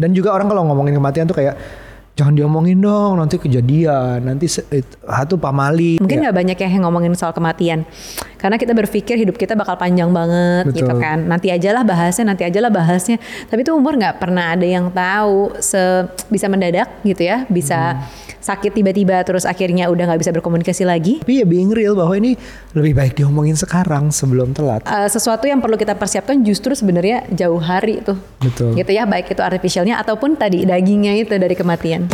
Dan juga orang kalau ngomongin kematian tuh kayak jangan diomongin dong nanti kejadian nanti hatu pamali Mungkin Ya. nggak banyak yang ngomongin soal kematian, karena kita berpikir hidup kita bakal panjang banget Betul. gitu kan. Nanti aja lah bahasnya, nanti aja lah bahasnya. Tapi itu umur nggak pernah ada yang tahu se bisa mendadak gitu ya, bisa Hmm. Sakit tiba-tiba terus akhirnya udah nggak bisa berkomunikasi lagi. tapi ya being real bahwa ini lebih baik diomongin sekarang sebelum telat Eh, sesuatu yang perlu kita persiapkan justru sebenarnya jauh hari tuh. Betul. Gitu ya, baik itu artificialnya ataupun tadi dagingnya itu dari kematian.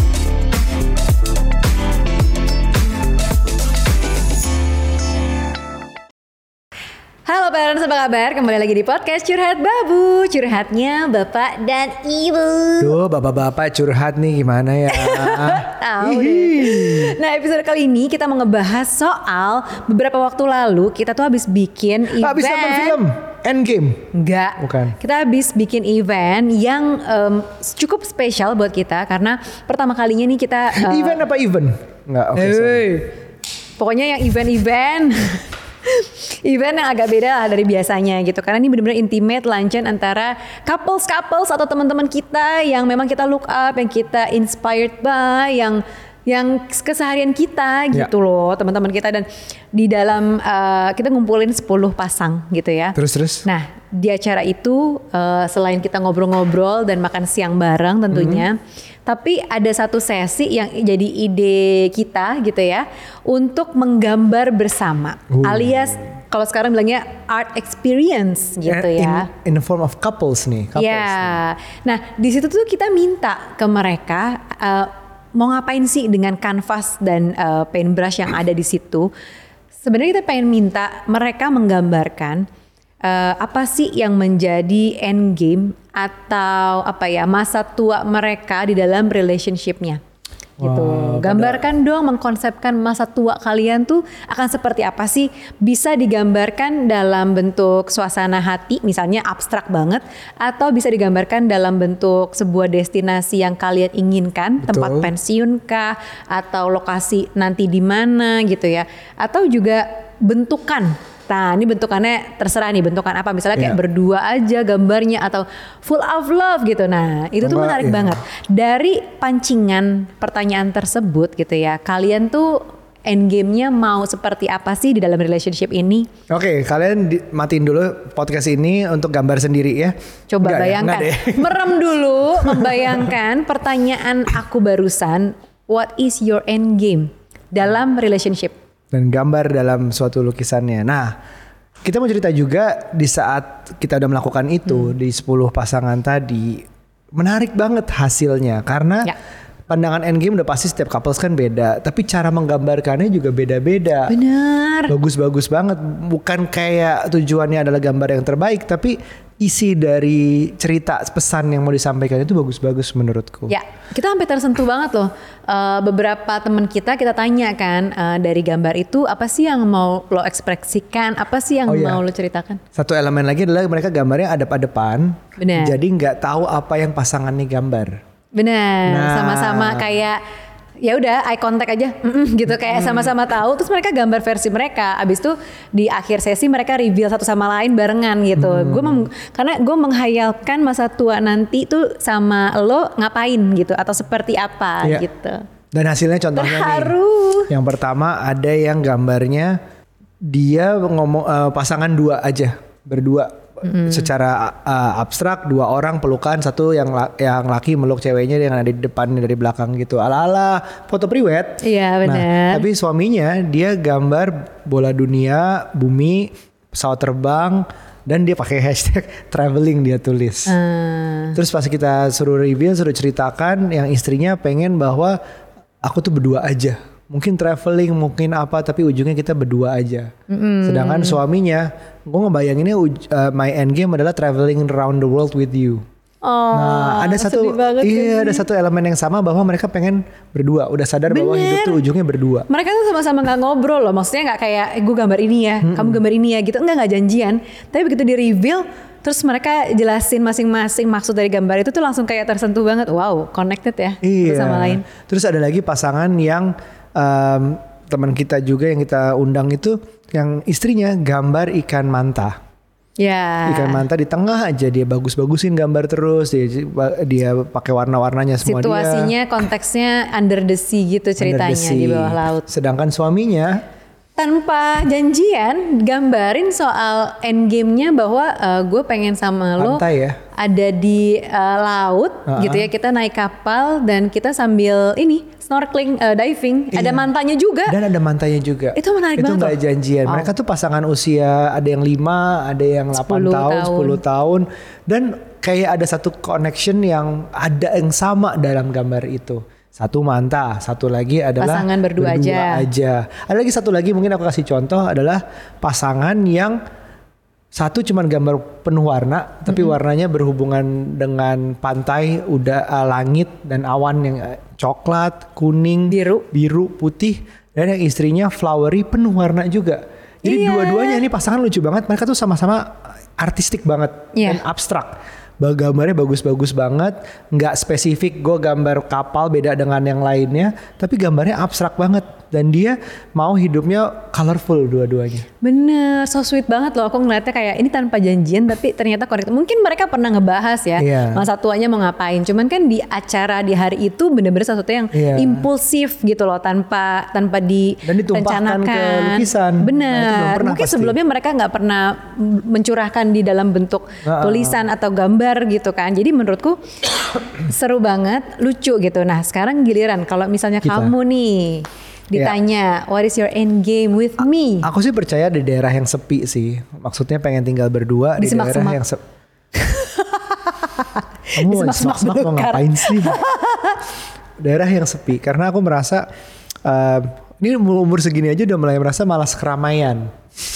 Halo parents, apa kabar? Kembali lagi di podcast Curhat Babu Curhatnya Bapak dan Ibu Duh bapak-bapak curhat nih gimana ya Tahu Hihi. deh. Nah episode kali ini kita mau ngebahas soal Beberapa waktu lalu kita tuh habis bikin event Habis nonton film Endgame Enggak. Bukan. Kita habis bikin event yang em, cukup spesial buat kita karena pertama kalinya nih kita eh, Event apa event? Enggak oke sorry. Hey. Pokoknya yang event-event Event yang agak beda lah dari biasanya gitu. Karena ini benar-benar intimate luncheon antara couples-couples atau teman-teman kita Yang memang kita look up, yang kita inspired by Yang yang keseharian kita Ya. gitu loh teman-teman kita. Dan di dalam eh, kita ngumpulin 10 pasang gitu ya. Terus terus? Nah, di acara itu eh, selain kita ngobrol-ngobrol dan makan siang bareng tentunya, tapi ada satu sesi yang jadi ide kita gitu ya untuk menggambar bersama, Uh. alias kalau sekarang bilangnya art experience gitu in, ya. in the form of couples nih couples nih. Ya, nah di situ tuh kita minta ke mereka eh, mau ngapain sih dengan kanvas dan eh, paintbrush yang ada di situ. Sebenarnya kita pengen minta mereka menggambarkan eh, apa sih yang menjadi end game atau apa ya masa tua mereka di dalam relationshipnya. Gitu. Wow, Gambarkan dong mengkonsepkan masa tua kalian tuh akan seperti apa sih? Bisa digambarkan dalam bentuk suasana hati, misalnya abstrak banget, atau bisa digambarkan dalam bentuk sebuah destinasi yang kalian inginkan, Betul. tempat pensiun kah, atau lokasi nanti di mana gitu ya, atau juga bentukan. Nah, ini bentukannya terserah nih bentukan apa. Misalnya kayak Iya. berdua aja gambarnya atau full of love gitu. Nah, itu tuh menarik iya. banget. Dari pancingan pertanyaan tersebut gitu ya, kalian tuh endgame-nya mau seperti apa sih di dalam relationship ini? Oke, kalian di- matiin dulu podcast ini untuk gambar sendiri ya. Coba Enggak ya? bayangkan, deh. merem dulu, membayangkan pertanyaan aku barusan, what is your endgame dalam relationship? Dan gambar dalam suatu lukisannya. Nah, kita mau cerita juga di saat kita udah melakukan itu Hmm. di 10 pasangan tadi menarik banget hasilnya karena Ya. pandangan endgame udah pasti setiap couples kan beda, tapi cara menggambarkannya juga beda-beda. Benar. Bagus-bagus banget, bukan kayak tujuannya adalah gambar yang terbaik, tapi isi dari cerita pesan yang mau disampaikan itu bagus-bagus menurutku. Ya, kita sampai tersentuh banget loh. Eh, beberapa teman kita kita tanya kan eh, dari gambar itu apa sih yang mau lo ekspresikan, apa sih yang Oh, iya. mau lo ceritakan? Satu elemen lagi adalah mereka gambarnya adep-adepan. Benar. Jadi nggak tahu apa yang pasangannya gambar. Benar, Nah. sama-sama kayak ya udah eye contact aja mm-mm, gitu kayak sama-sama tahu terus mereka gambar versi mereka abis itu di akhir sesi mereka reveal satu sama lain barengan gitu gue karena gue menghayalkan masa tua nanti tuh sama lo ngapain gitu atau seperti apa Iya. gitu Dan hasilnya contohnya Terharu. nih. Yang pertama ada yang gambarnya dia ngomong eh, pasangan dua aja, berdua. Secara eh, abstrak dua orang pelukan satu yang la- yang laki meluk ceweknya yang ada di depan dari belakang gitu. Ala-ala foto priwet. Iya, Nah, benar. tapi suaminya dia gambar bola dunia, bumi, pesawat terbang dan dia pakai hashtag traveling dia tulis. Hmm. Terus pas kita suruh reveal, suruh ceritakan yang istrinya pengen bahwa aku tuh berdua aja. Mungkin traveling, mungkin apa, tapi ujungnya kita berdua aja. Sedangkan suaminya, gue ngebayanginnya uh, my end game adalah traveling around the world with you. oh nah, ada satu, iya, gak ada satu elemen yang sama bahwa mereka pengen berdua. Udah sadar bahwa Bener. hidup tuh ujungnya berdua. mereka tuh sama-sama nggak ngobrol loh maksudnya nggak kayak eh, gue gambar ini ya kamu gambar ini ya gitu enggak nggak janjian tapi begitu di reveal terus mereka jelasin masing-masing maksud dari gambar itu tuh langsung kayak tersentuh banget wow connected ya satu Iya. sama lain Terus ada lagi pasangan yang em, teman kita juga yang kita undang itu yang istrinya gambar ikan manta. Ya. Ikan manta di tengah aja dia bagus-bagusin gambar terus dia dia pakai warna-warnanya semua Situasinya dia. konteksnya under the sea gitu ceritanya the sea. di bawah laut. Sedangkan suaminya Tanpa janjian gambarin soal endgame-nya bahwa gue pengen sama lo Pantai ya? ada di uh, laut Uh-uh. gitu ya kita naik kapal dan kita sambil ini snorkeling uh, diving ada Iya. mantanya juga. dan ada mantanya juga. Itu menarik Itu banget nggak loh. janjian. Wow. Mereka tuh pasangan usia ada yang 5, ada yang 8 10 tahun, tahun. 10 tahun dan kayak ada satu connection yang ada yang sama dalam gambar itu. Satu manta, satu lagi adalah Pasangan berdua aja. aja. Ada lagi satu lagi mungkin aku kasih contoh adalah pasangan yang satu cuman gambar penuh warna, tapi warnanya berhubungan dengan pantai, udah uh, langit dan awan yang uh, coklat, kuning, Biru. biru, putih, dan yang istrinya flowery penuh warna juga. Jadi Iya. dua-duanya ini pasangan lucu banget. Mereka tuh sama-sama artistik banget Iya. dan abstrak. Ba- Gambarnya bagus-bagus banget, nggak spesifik. Gue gambar kapal beda dengan yang lainnya, tapi gambarnya abstrak banget. Dan dia mau hidupnya colorful dua-duanya. Bener, so sweet banget loh. Aku ngeliatnya kayak ini tanpa janjian tapi ternyata connect. Mungkin mereka pernah ngebahas ya Iya. masa tuanya mau ngapain. Cuman kan di acara di hari itu bener-bener sesuatu yang Iya. impulsif gitu loh tanpa tanpa Dan ditumpahkan ke lukisan. Nah, Bener. pernah Mungkin pasti. sebelumnya mereka nggak pernah mencurahkan di dalam bentuk Ah, ah. tulisan atau gambar gitu kan. Jadi menurutku seru banget, lucu gitu. Nah sekarang giliran kalau misalnya Kita. kamu nih ditanya what is your end game with me? Aku sih percaya di daerah yang sepi sih. Maksudnya pengen tinggal berdua Di di, daerah semak-semak. yang sepi. Kamu Di mau semak-semak semak-semak mau ngapain sih? daerah yang sepi. Karena aku merasa eh, ini umur segini aja udah mulai merasa malas keramaian.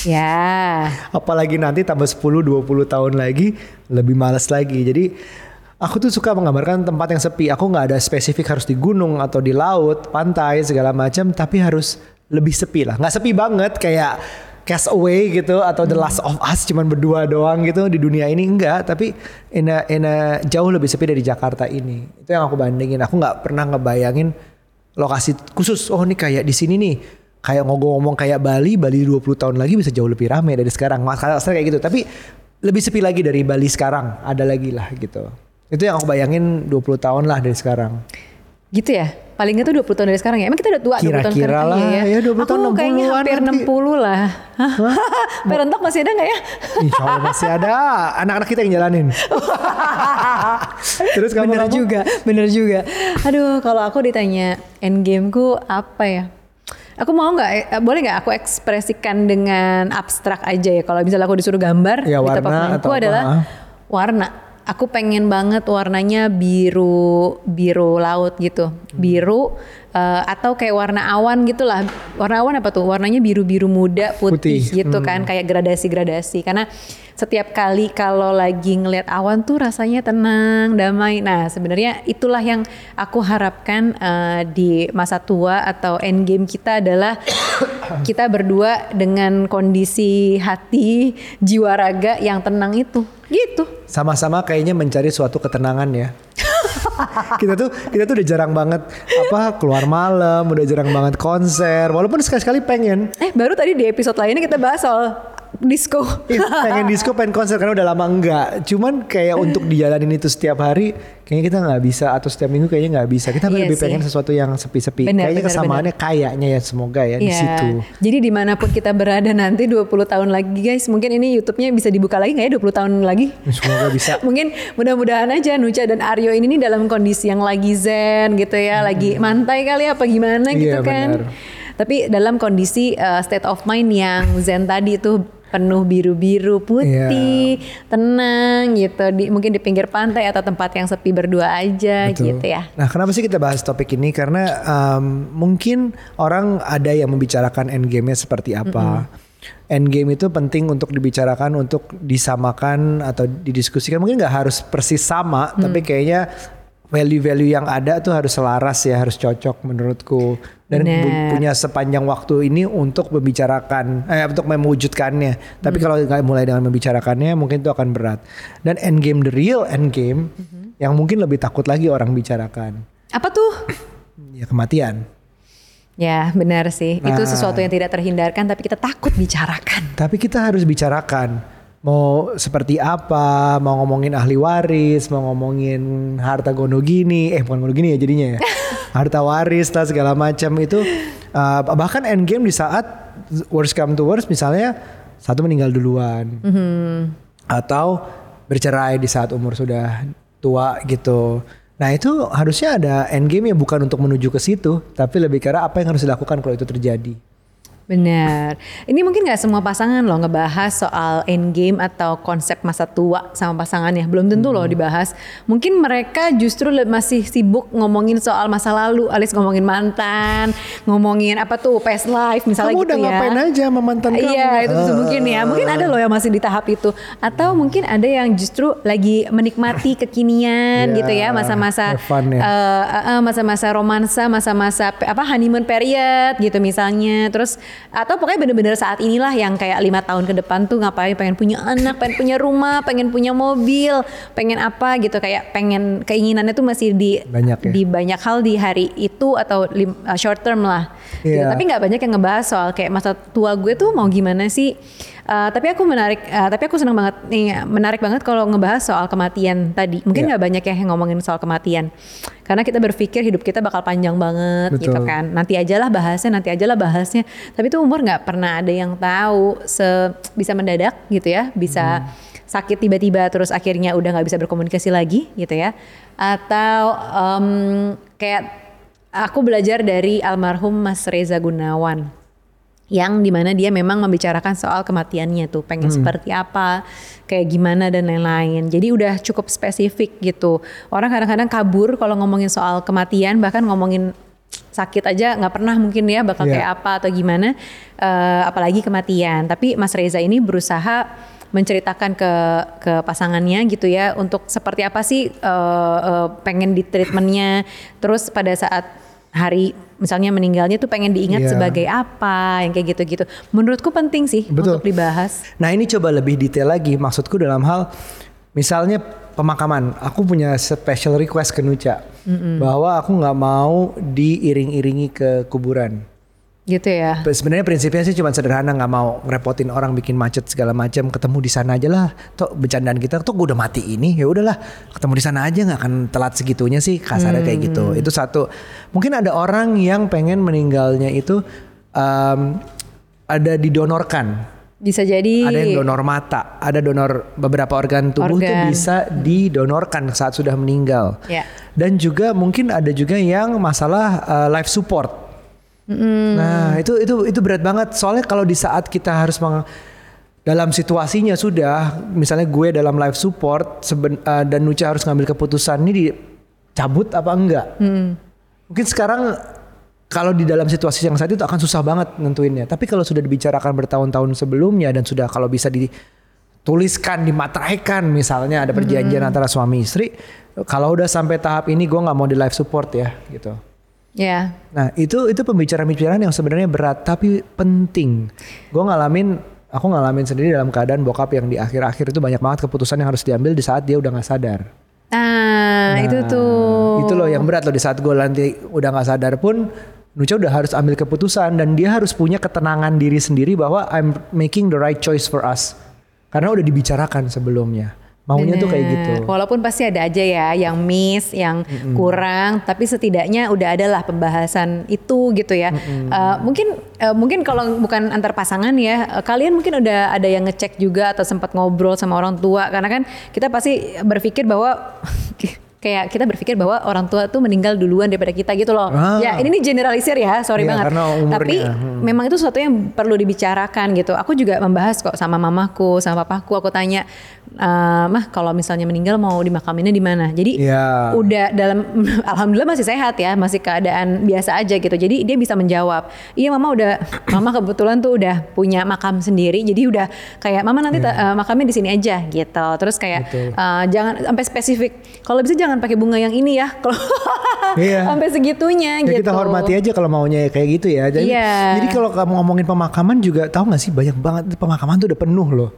Ya. Apalagi nanti tambah 10-20 tahun lagi lebih males lagi. Jadi aku tuh suka menggambarkan tempat yang sepi. Aku nggak ada spesifik harus di gunung atau di laut, pantai segala macam, tapi harus lebih sepi lah. Nggak sepi banget kayak Castaway gitu atau The Last of Us cuman berdua doang gitu di dunia ini enggak, tapi in a, in a jauh lebih sepi dari Jakarta ini. Itu yang aku bandingin. Aku nggak pernah ngebayangin lokasi khusus. Oh ini kayak di sini nih kayak ngomong-ngomong kayak Bali, Bali 20 tahun lagi bisa jauh lebih ramai dari sekarang. Masalah kayak gitu, tapi lebih sepi lagi dari Bali sekarang. Ada lagi lah gitu. Itu yang aku bayangin 20 tahun lah dari sekarang. Gitu ya? Paling tuh 20 tahun dari sekarang ya? Emang kita udah tua 20 tahun Kira-kira sekarang? lah, Iya ya 20 Aku tahun, kayaknya 60-an hampir nanti. 60 lah. Hah? Parentok masih ada nggak ya? Insya Allah masih ada anak-anak kita yang jalanin. Terus kamu bener kamu? juga, bener juga. Aduh, kalau aku ditanya endgameku apa ya? Aku mau nggak, eh, boleh nggak aku ekspresikan dengan abstrak aja ya? Kalau misalnya aku disuruh gambar, Ya, di of warna atau apa, adalah ah? warna. Aku pengen banget warnanya biru, biru laut gitu, biru eh, atau kayak warna awan gitulah. Warna awan apa tuh? Warnanya biru-biru muda, putih, Putih, gitu kan, kayak gradasi-gradasi. Karena setiap kali kalau lagi ngelihat awan tuh rasanya tenang, damai. Nah, sebenarnya itulah yang aku harapkan eh, di masa tua atau end game kita adalah kita berdua dengan kondisi hati, jiwa raga yang tenang itu. Gitu. Sama-sama kayaknya mencari suatu ketenangan ya. kita tuh kita tuh udah jarang banget apa keluar malam, udah jarang banget konser. Walaupun sekali-sekali pengen, Eh, baru tadi di episode lainnya kita bahas soal disco. Ih, pengen disco, pengen konser karena udah lama enggak. Cuman kayak untuk dijalanin itu setiap hari, kayaknya kita nggak bisa atau setiap minggu kayaknya nggak bisa. Kita Iya lebih sih. pengen sesuatu yang sepi-sepi. Kayaknya benar, kesamaannya kayaknya ya semoga ya di Iya. situ. Jadi di mana pun kita berada nanti 20 tahun lagi guys, mungkin ini YouTube-nya bisa dibuka lagi nggak ya 20 tahun lagi? Semoga bisa. mungkin mudah-mudahan aja Nucha dan Aryo ini nih dalam kondisi yang lagi zen gitu ya, lagi mantai kali apa gimana gitu Iya, kan. benar. Tapi dalam kondisi uh, state of mind yang zen tadi itu penuh biru-biru putih, Iya. tenang gitu. Di, mungkin di pinggir pantai atau tempat yang sepi berdua aja Betul. gitu ya. Nah, kenapa sih kita bahas topik ini? Karena um, mungkin orang ada yang membicarakan endgame-nya seperti apa. Endgame itu penting untuk dibicarakan, untuk disamakan atau didiskusikan. Mungkin nggak harus persis sama, Mm. tapi kayaknya value-value yang ada tuh harus selaras ya, harus cocok menurutku. Dan Benar. bu- punya sepanjang waktu ini untuk membicarakan, eh, untuk mewujudkannya. Tapi Mm. kalau nggak mulai dengan membicarakannya, mungkin itu akan berat. Dan endgame, the real endgame, Mm-hmm. yang mungkin lebih takut lagi orang bicarakan, Apa tuh? ya kematian. Ya benar sih. Itu Nah. sesuatu yang tidak terhindarkan tapi kita takut bicarakan. Tapi kita harus bicarakan. Mau seperti apa, mau ngomongin ahli waris, mau ngomongin harta gono gini, eh bukan gono gini ya jadinya ya, harta waris lah segala macam itu uh, bahkan endgame di saat worst come to worst misalnya satu meninggal duluan. Atau bercerai di saat umur sudah tua gitu. Nah itu harusnya ada endgame yang bukan untuk menuju ke situ, tapi lebih karena apa yang harus dilakukan kalau itu terjadi. Benar. Ini mungkin nggak semua pasangan loh ngebahas soal end game atau konsep masa tua sama pasangannya. Belum tentu loh dibahas. Mungkin mereka justru masih sibuk ngomongin soal masa lalu, alias ngomongin mantan, ngomongin apa tuh past life misalnya Kamu gitu udah ya. ngapain aja sama mantan kamu? Iya itu Ah. mungkin ya. Mungkin ada loh yang masih di tahap itu. Atau mungkin ada yang justru lagi menikmati kekinian Ya, gitu ya masa-masa ya. eh, eh, masa-masa romansa, masa-masa apa honeymoon period gitu misalnya. Terus atau pokoknya bener-bener saat inilah yang kayak lima tahun ke depan tuh ngapain pengen punya anak, pengen punya rumah, pengen punya mobil, pengen apa gitu kayak pengen keinginannya tuh masih di Banyak ya. di banyak hal di hari itu atau lim- uh, short term lah. Gitu. Iya. Tapi nggak banyak yang ngebahas soal kayak masa tua gue tuh mau gimana sih. Uh, tapi aku menarik, uh, tapi aku senang banget nih, menarik banget kalau ngebahas soal kematian tadi. Mungkin Iya. nggak banyak ya yang ngomongin soal kematian, karena kita berpikir hidup kita bakal panjang banget gitu Betul. kan. Nanti aja lah bahasnya, nanti aja lah bahasnya. Tapi itu umur nggak pernah ada yang tahu se bisa mendadak gitu ya, bisa Hmm. sakit tiba-tiba terus akhirnya udah nggak bisa berkomunikasi lagi gitu ya, atau em, kayak aku belajar dari almarhum Mas Reza Gunawan yang di mana dia memang membicarakan soal kematiannya tuh pengen seperti apa kayak gimana dan lain-lain. Jadi udah cukup spesifik gitu. Orang kadang-kadang kabur kalau ngomongin soal kematian bahkan ngomongin sakit aja nggak pernah mungkin ya bakal Iya. kayak apa atau gimana eh, apalagi kematian. Tapi Mas Reza ini berusaha menceritakan ke ke pasangannya gitu ya untuk seperti apa sih eh, eh, pengen di treatmentnya. Terus pada saat hari misalnya meninggalnya tuh pengen diingat Iya. sebagai apa yang kayak gitu-gitu. Menurutku penting sih Betul. untuk dibahas. Nah ini coba lebih detail lagi maksudku dalam hal misalnya pemakaman. Aku punya special request ke Nuca bahwa aku nggak mau diiring-iringi ke kuburan. Gitu ya. Sebenarnya prinsipnya sih cuma sederhana nggak mau ngerepotin orang bikin macet segala macam ketemu di sana aja lah. Toh bercandaan kita tuh gue udah mati ini ya udahlah ketemu di sana aja nggak akan telat segitunya sih kasarnya kayak gitu. Itu satu. Mungkin ada orang yang pengen meninggalnya itu em, ada didonorkan. Bisa jadi Ada yang donor mata, ada donor beberapa organ tubuh tuh Organ. bisa didonorkan saat sudah meninggal. Ya. Dan juga mungkin ada juga yang masalah uh, life support. Nah itu itu itu berat banget. Soalnya kalau di saat kita harus meng, dalam situasinya sudah, misalnya gue dalam life support seben, uh, dan Nucha harus ngambil keputusan ini dicabut apa enggak? Mungkin sekarang kalau di dalam situasi yang saat itu akan susah banget nentuinnya. Tapi kalau sudah dibicarakan bertahun-tahun sebelumnya dan sudah kalau bisa dituliskan, dimateraikan misalnya ada perjanjian antara suami istri. Kalau udah sampai tahap ini gue nggak mau di life support ya gitu. Ya. Nah itu itu pembicaraan-pembicaraan yang sebenarnya berat tapi penting. Gue ngalamin, aku ngalamin sendiri dalam keadaan bokap yang di akhir-akhir itu banyak banget keputusan yang harus diambil di saat dia udah nggak sadar. Nah, itu tuh. Itu loh yang berat loh di saat gue nanti udah nggak sadar pun Nucha udah harus ambil keputusan dan dia harus punya ketenangan diri sendiri bahwa I'm making the right choice for us. Karena udah dibicarakan sebelumnya. Maunya tuh kayak gitu. Bener. Walaupun pasti ada aja ya yang miss, yang kurang, tapi setidaknya udah ada lah pembahasan itu gitu ya. Eh, mungkin eh, mungkin kalau bukan antar pasangan ya, eh, kalian mungkin udah ada yang ngecek juga atau sempat ngobrol sama orang tua karena kan kita pasti berpikir bahwa kayak kita berpikir bahwa orang tua tuh meninggal duluan daripada kita gitu loh. Ah. Ya, ini nih generalisir ya, sorry Iya, banget. karena umurnya. Tapi Hmm. memang itu sesuatu yang perlu dibicarakan gitu. Aku juga membahas kok sama mamaku, sama papaku. Aku tanya, "Eh, mah kalau misalnya meninggal mau dimakaminnya di mana? Jadi Iya. udah dalam, alhamdulillah masih sehat ya, masih keadaan biasa aja gitu. Jadi dia bisa menjawab, iya mama udah, mama kebetulan tuh udah punya makam sendiri. Jadi udah kayak mama nanti ta- eh, makamnya di sini aja gitu. Terus kayak Betul. eh, jangan sampai spesifik. Kalau bisa jangan pakai bunga yang ini ya. Kalau Iya. sampai segitunya Ya gitu. kita hormati aja kalau maunya kayak gitu ya. Jadi, Iya. jadi kalau kamu ngomongin pemakaman juga tahu nggak sih banyak banget pemakaman tuh udah penuh loh.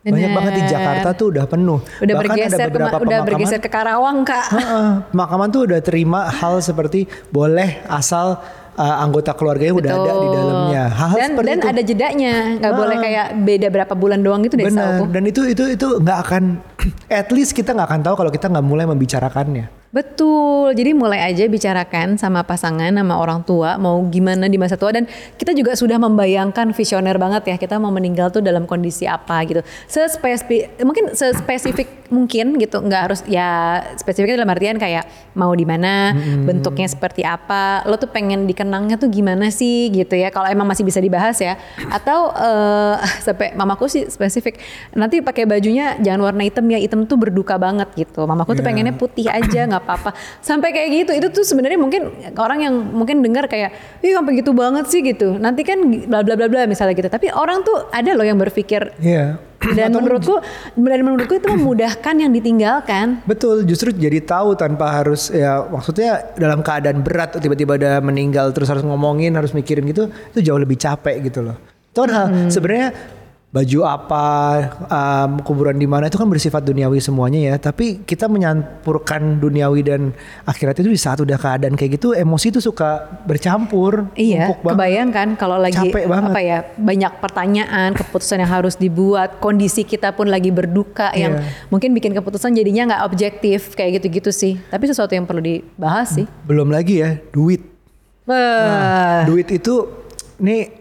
Banyak Bener. banget di Jakarta tuh udah penuh. Udah Bahkan bergeser ada ke, beberapa udah pemakaman. bergeser ke Karawang kak. Heeh, pemakaman tuh udah terima hal seperti boleh asal uh, anggota keluarganya udah ada di Betul. dalamnya. Hal-hal dan seperti dan itu. ada jedanya, nggak Ah. boleh kayak beda berapa bulan doang gitu deh Benar. Dan itu itu itu nggak akan at least kita nggak akan tahu kalau kita nggak mulai membicarakannya. Betul, jadi mulai aja bicarakan sama pasangan, sama orang tua, mau gimana di masa tua dan kita juga sudah membayangkan visioner banget ya kita mau meninggal tuh dalam kondisi apa gitu. Sespesifik, mungkin sespesifik mungkin gitu, nggak harus ya spesifiknya dalam artian kayak mau di mana, bentuknya seperti apa, lo tuh pengen dikenangnya tuh gimana sih gitu ya. Kalau emang masih bisa dibahas ya, atau eh, sampai mamaku sih spesifik, nanti pakai bajunya jangan warna hitam ya, hitam tuh berduka banget gitu. Mamaku tuh Iya. pengennya putih aja nggak apa-apa sampai kayak gitu itu tuh sebenarnya mungkin orang yang mungkin dengar kayak ih sampai gitu banget sih gitu nanti kan bla bla bla bla misalnya gitu tapi orang tuh ada loh yang berpikir Iya. dan menurutku dan menurutku itu memudahkan yang ditinggalkan Betul, justru jadi tahu tanpa harus ya maksudnya dalam keadaan berat tiba-tiba ada meninggal terus harus ngomongin, harus mikirin gitu, itu jauh lebih capek gitu loh. Itu kan hal sebenarnya baju apa, um, kuburan di mana itu kan bersifat duniawi semuanya ya, tapi kita menyampurkan duniawi dan akhirat itu di saat udah keadaan kayak gitu, emosi itu suka bercampur, Iya, kebayang kan kalau lagi Capek banget. apa ya banyak pertanyaan, keputusan yang harus dibuat, kondisi kita pun lagi berduka yang Iya. mungkin bikin keputusan jadinya nggak objektif kayak gitu-gitu sih. Tapi sesuatu yang perlu dibahas sih. Belum lagi ya duit. Wah. Duit itu nih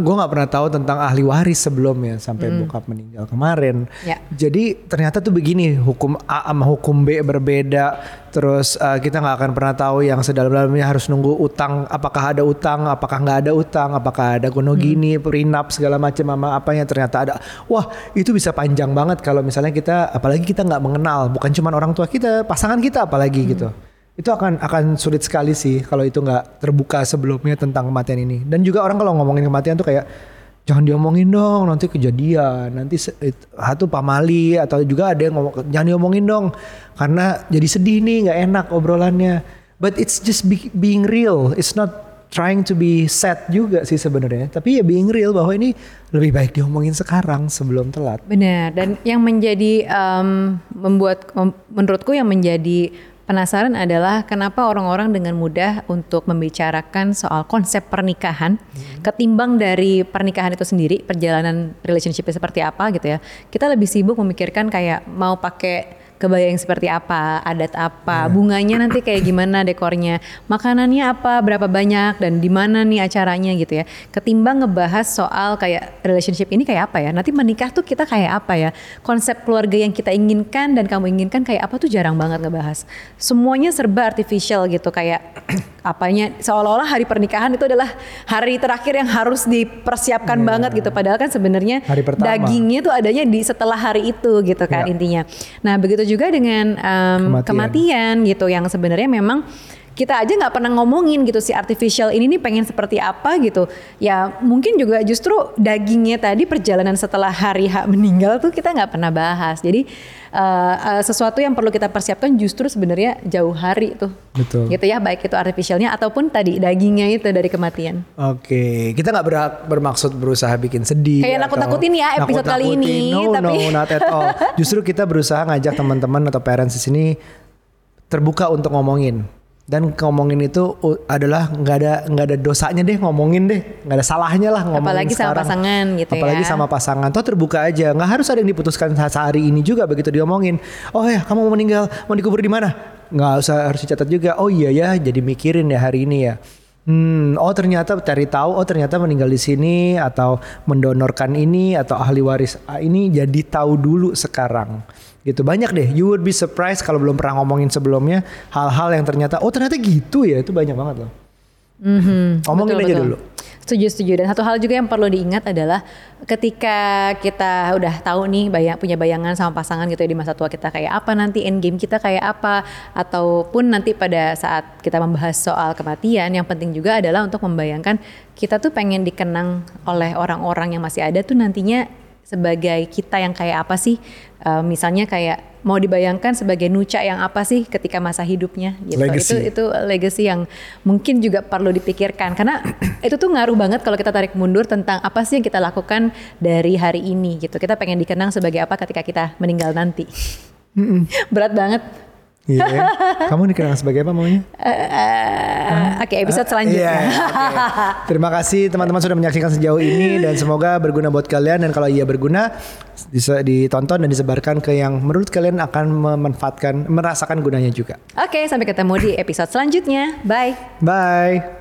gue nggak pernah tahu tentang ahli waris sebelumnya sampai bokap meninggal kemarin. Ya. Jadi ternyata tuh begini hukum A sama hukum B berbeda. Terus uh, kita nggak akan pernah tahu yang sedalam-dalamnya harus nunggu utang. Apakah ada utang? Apakah nggak ada utang? Apakah ada gono gini, prenup segala macam sama apanya ternyata ada. Wah itu bisa panjang banget kalau misalnya kita apalagi kita nggak mengenal. Bukan cuma orang tua kita, pasangan kita apalagi gitu itu akan akan sulit sekali sih kalau itu nggak terbuka sebelumnya tentang kematian ini. Dan juga orang kalau ngomongin kematian tuh kayak jangan diomongin dong nanti kejadian nanti satu pamali atau juga ada yang ngomong jangan diomongin dong karena jadi sedih nih nggak enak obrolannya. But it's just be- being real it's not trying to be sad juga sih sebenarnya. Tapi ya being real bahwa ini lebih baik diomongin sekarang sebelum telat. Benar, dan yang menjadi em, membuat mem- menurutku yang menjadi penasaran adalah kenapa orang-orang dengan mudah untuk membicarakan soal konsep pernikahan ketimbang dari pernikahan itu sendiri, perjalanan relationship seperti apa gitu ya. Kita lebih sibuk memikirkan kayak mau pakai kebaya yang seperti apa, adat apa, bunganya nanti kayak gimana dekornya, makanannya apa, berapa banyak dan di mana nih acaranya gitu ya. Ketimbang ngebahas soal kayak relationship ini kayak apa ya. Nanti menikah tuh kita kayak apa ya. Konsep keluarga yang kita inginkan dan kamu inginkan kayak apa tuh jarang banget ngebahas. Semuanya serba artificial gitu kayak apanya seolah-olah hari pernikahan itu adalah hari terakhir yang harus dipersiapkan banget gitu padahal kan sebenarnya dagingnya tuh adanya di setelah hari itu gitu kan Ya. intinya. Nah begitu juga dengan em, Kematian. kematian. gitu yang sebenarnya memang kita aja nggak pernah ngomongin gitu si artificial ini nih pengen seperti apa gitu. Ya mungkin juga justru dagingnya tadi perjalanan setelah hari H meninggal tuh kita nggak pernah bahas. Jadi eh, eh, sesuatu yang perlu kita persiapkan justru sebenarnya jauh hari tuh. Betul. Gitu ya baik itu artificialnya ataupun tadi dagingnya itu dari kematian. Oke, kita nggak ber- bermaksud berusaha bikin sedih. Kayak atau nakut-nakutin ya episode kali ini, No, tapi- no, not at all. Justru kita berusaha ngajak teman-teman atau parents di sini terbuka untuk ngomongin. Dan ngomongin itu adalah nggak ada nggak ada dosanya deh ngomongin deh, nggak ada salahnya lah ngomongin Apalagi sama sekarang. pasangan gitu ya. Apalagi sama pasangan, toh terbuka aja, nggak harus ada yang diputuskan se- sehari ini juga begitu diomongin. Oh ya, kamu mau meninggal, mau dikubur di mana? Nggak usah harus dicatat juga. Oh iya ya, jadi mikirin ya hari ini ya. Hmm, oh ternyata cari tahu, oh ternyata meninggal di sini atau mendonorkan ini atau ahli waris A ini jadi tahu dulu sekarang. Gitu banyak deh. You would be surprised kalau belum pernah ngomongin sebelumnya hal-hal yang ternyata oh ternyata gitu ya itu banyak banget loh. Mhm, Ngomongin betul, aja betul. dulu. Setuju, setuju. Dan satu hal juga yang perlu diingat adalah ketika kita udah tahu nih bayang, punya bayangan sama pasangan gitu ya di masa tua kita kayak apa nanti end game kita kayak apa ataupun nanti pada saat kita membahas soal kematian yang penting juga adalah untuk membayangkan kita tuh pengen dikenang oleh orang-orang yang masih ada tuh nantinya sebagai kita yang kayak apa sih? Eh, misalnya kayak mau dibayangkan sebagai nuca yang apa sih ketika masa hidupnya? Gitu. Legacy. itu itu legacy yang mungkin juga perlu dipikirkan. Karena itu tuh ngaruh banget kalau kita tarik mundur tentang apa sih yang kita lakukan dari hari ini gitu. Kita pengen dikenang sebagai apa ketika kita meninggal nanti. Berat banget Iya. Kamu dikenal sebagai apa maunya? Eh, Oke, episode selanjutnya. Iya, oke. Terima kasih teman-teman sudah menyaksikan sejauh ini dan semoga berguna buat kalian dan kalau iya berguna bisa ditonton dan disebarkan ke yang menurut kalian akan memanfaatkan merasakan gunanya juga. Oke, sampai ketemu di episode selanjutnya. Bye. Bye.